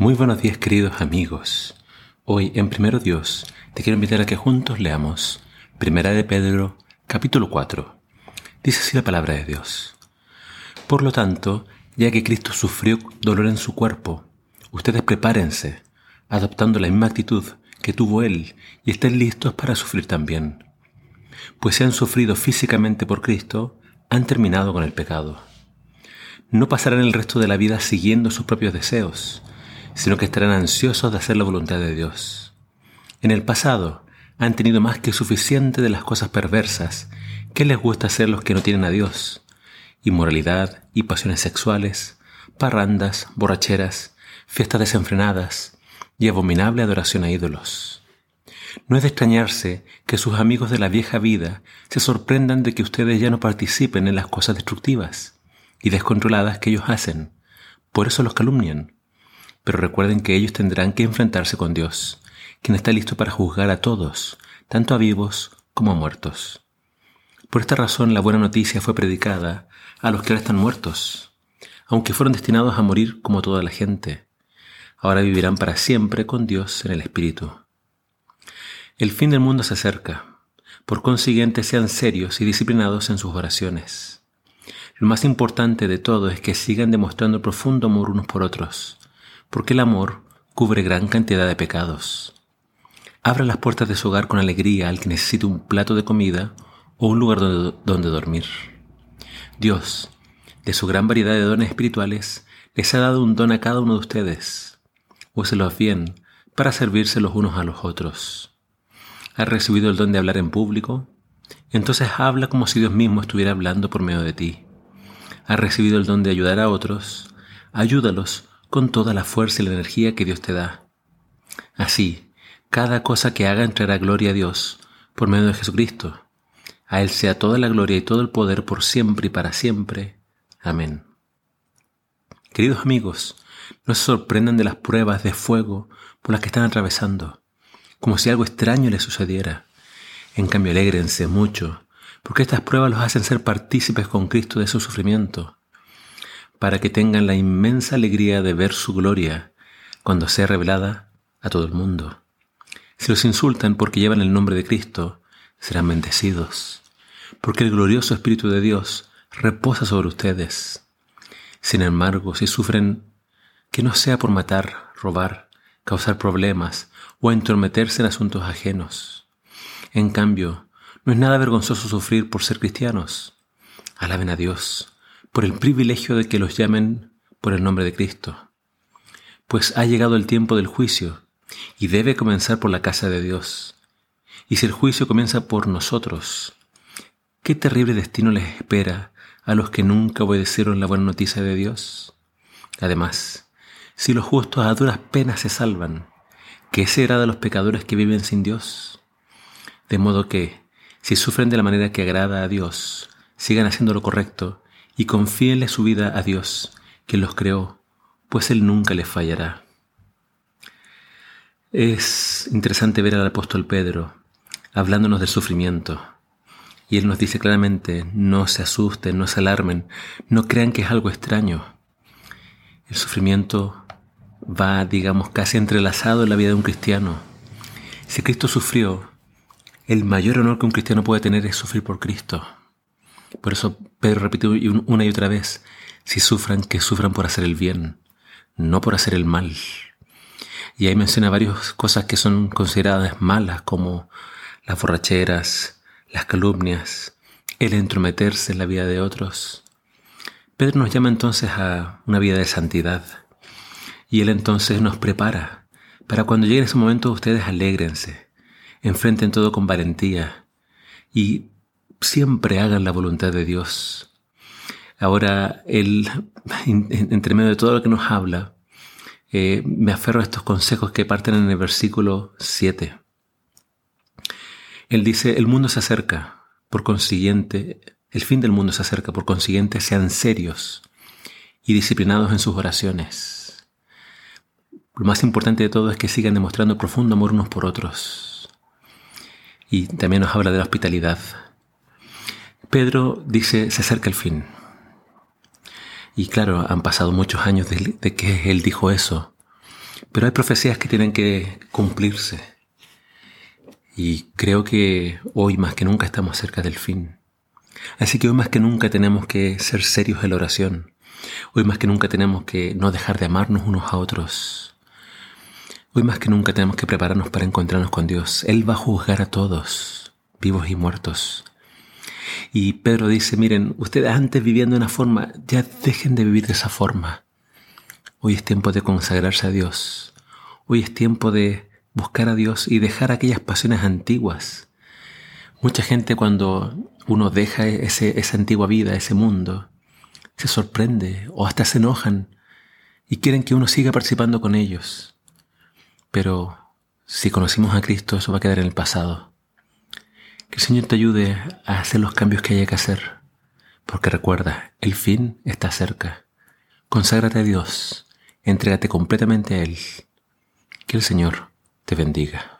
Muy buenos días queridos amigos. Hoy en Primero Dios te quiero invitar a que juntos leamos Primera de Pedro capítulo 4. Dice así la palabra de Dios. Por lo tanto, ya que Cristo sufrió dolor en su cuerpo, ustedes prepárense, adoptando la misma actitud que tuvo Él y estén listos para sufrir también. Pues si han sufrido físicamente por Cristo, han terminado con el pecado. No pasarán el resto de la vida siguiendo sus propios deseos, sino que estarán ansiosos de hacer la voluntad de Dios. En el pasado han tenido más que suficiente de las cosas perversas que les gusta hacer los que no tienen a Dios, inmoralidad y pasiones sexuales, parrandas, borracheras, fiestas desenfrenadas y abominable adoración a ídolos. No es de extrañarse que sus amigos de la vieja vida se sorprendan de que ustedes ya no participen en las cosas destructivas y descontroladas que ellos hacen. Por eso los calumnian pero recuerden que ellos tendrán que enfrentarse con Dios, quien está listo para juzgar a todos, tanto a vivos como a muertos. Por esta razón la buena noticia fue predicada a los que ahora están muertos, aunque fueron destinados a morir como toda la gente. Ahora vivirán para siempre con Dios en el Espíritu. El fin del mundo se acerca. Por consiguiente, sean serios y disciplinados en sus oraciones. Lo más importante de todo es que sigan demostrando profundo amor unos por otros, porque el amor cubre gran cantidad de pecados. Abra las puertas de su hogar con alegría al que necesite un plato de comida o un lugar donde, dormir. Dios, de su gran variedad de dones espirituales, les ha dado un don a cada uno de ustedes. Úselos bien para servirse los unos a los otros. ¿Has recibido el don de hablar en público? Entonces habla como si Dios mismo estuviera hablando por medio de ti. ¿Has recibido el don de ayudar a otros? Ayúdalos con toda la fuerza y la energía que Dios te da. Así, cada cosa que haga entrará gloria a Dios por medio de Jesucristo. A Él sea toda la gloria y todo el poder por siempre y para siempre. Amén. Queridos amigos, no se sorprendan de las pruebas de fuego por las que están atravesando, como si algo extraño les sucediera. En cambio, alégrense mucho, porque estas pruebas los hacen ser partícipes con Cristo de su sufrimiento para que tengan la inmensa alegría de ver su gloria cuando sea revelada a todo el mundo. Si los insultan porque llevan el nombre de Cristo, serán bendecidos, porque el glorioso Espíritu de Dios reposa sobre ustedes. Sin embargo, si sufren, que no sea por matar, robar, causar problemas o entrometerse en asuntos ajenos. En cambio, no es nada vergonzoso sufrir por ser cristianos. Alaben a Dios por el privilegio de que los llamen por el nombre de Cristo. Pues ha llegado el tiempo del juicio y debe comenzar por la casa de Dios. Y si el juicio comienza por nosotros, ¿qué terrible destino les espera a los que nunca obedecieron la buena noticia de Dios? Además, si los justos a duras penas se salvan, ¿qué será de los pecadores que viven sin Dios? De modo que, si sufren de la manera que agrada a Dios, sigan haciendo lo correcto y confíenle su vida a Dios, que los creó, pues Él nunca les fallará. Es interesante ver al apóstol Pedro hablándonos del sufrimiento. Y Él nos dice claramente, no se asusten, no se alarmen, no crean que es algo extraño. El sufrimiento va, digamos, casi entrelazado en la vida de un cristiano. Si Cristo sufrió, el mayor honor que un cristiano puede tener es sufrir por Cristo. Por eso Pedro repite una y otra vez, si sufran, que sufran por hacer el bien, no por hacer el mal. Y ahí menciona varias cosas que son consideradas malas, como las borracheras, las calumnias, el entrometerse en la vida de otros. Pedro nos llama entonces a una vida de santidad. Y él entonces nos prepara para cuando llegue ese momento ustedes alégrense, enfrenten todo con valentía y siempre hagan la voluntad de Dios. Ahora, él, entre medio de todo lo que nos habla, eh, me aferro a estos consejos que parten en el versículo 7. Él dice, el mundo se acerca, por consiguiente, el fin del mundo se acerca, por consiguiente, sean serios y disciplinados en sus oraciones. Lo más importante de todo es que sigan demostrando profundo amor unos por otros. Y también nos habla de la hospitalidad, Pedro dice, se acerca el fin. Y claro, han pasado muchos años de, que él dijo eso. Pero hay profecías que tienen que cumplirse. Y creo que hoy más que nunca estamos cerca del fin. Así que hoy más que nunca tenemos que ser serios en la oración. Hoy más que nunca tenemos que no dejar de amarnos unos a otros. Hoy más que nunca tenemos que prepararnos para encontrarnos con Dios. Él va a juzgar a todos, vivos y muertos. Y Pedro dice, miren, ustedes antes vivían de una forma, ya dejen de vivir de esa forma. Hoy es tiempo de consagrarse a Dios. Hoy es tiempo de buscar a Dios y dejar aquellas pasiones antiguas. Mucha gente cuando uno deja ese, esa antigua vida, ese mundo, se sorprende o hasta se enojan y quieren que uno siga participando con ellos. Pero si conocimos a Cristo, eso va a quedar en el pasado. Que el Señor te ayude a hacer los cambios que haya que hacer. Porque recuerda, el fin está cerca. Conságrate a Dios. Entrégate completamente a Él. Que el Señor te bendiga.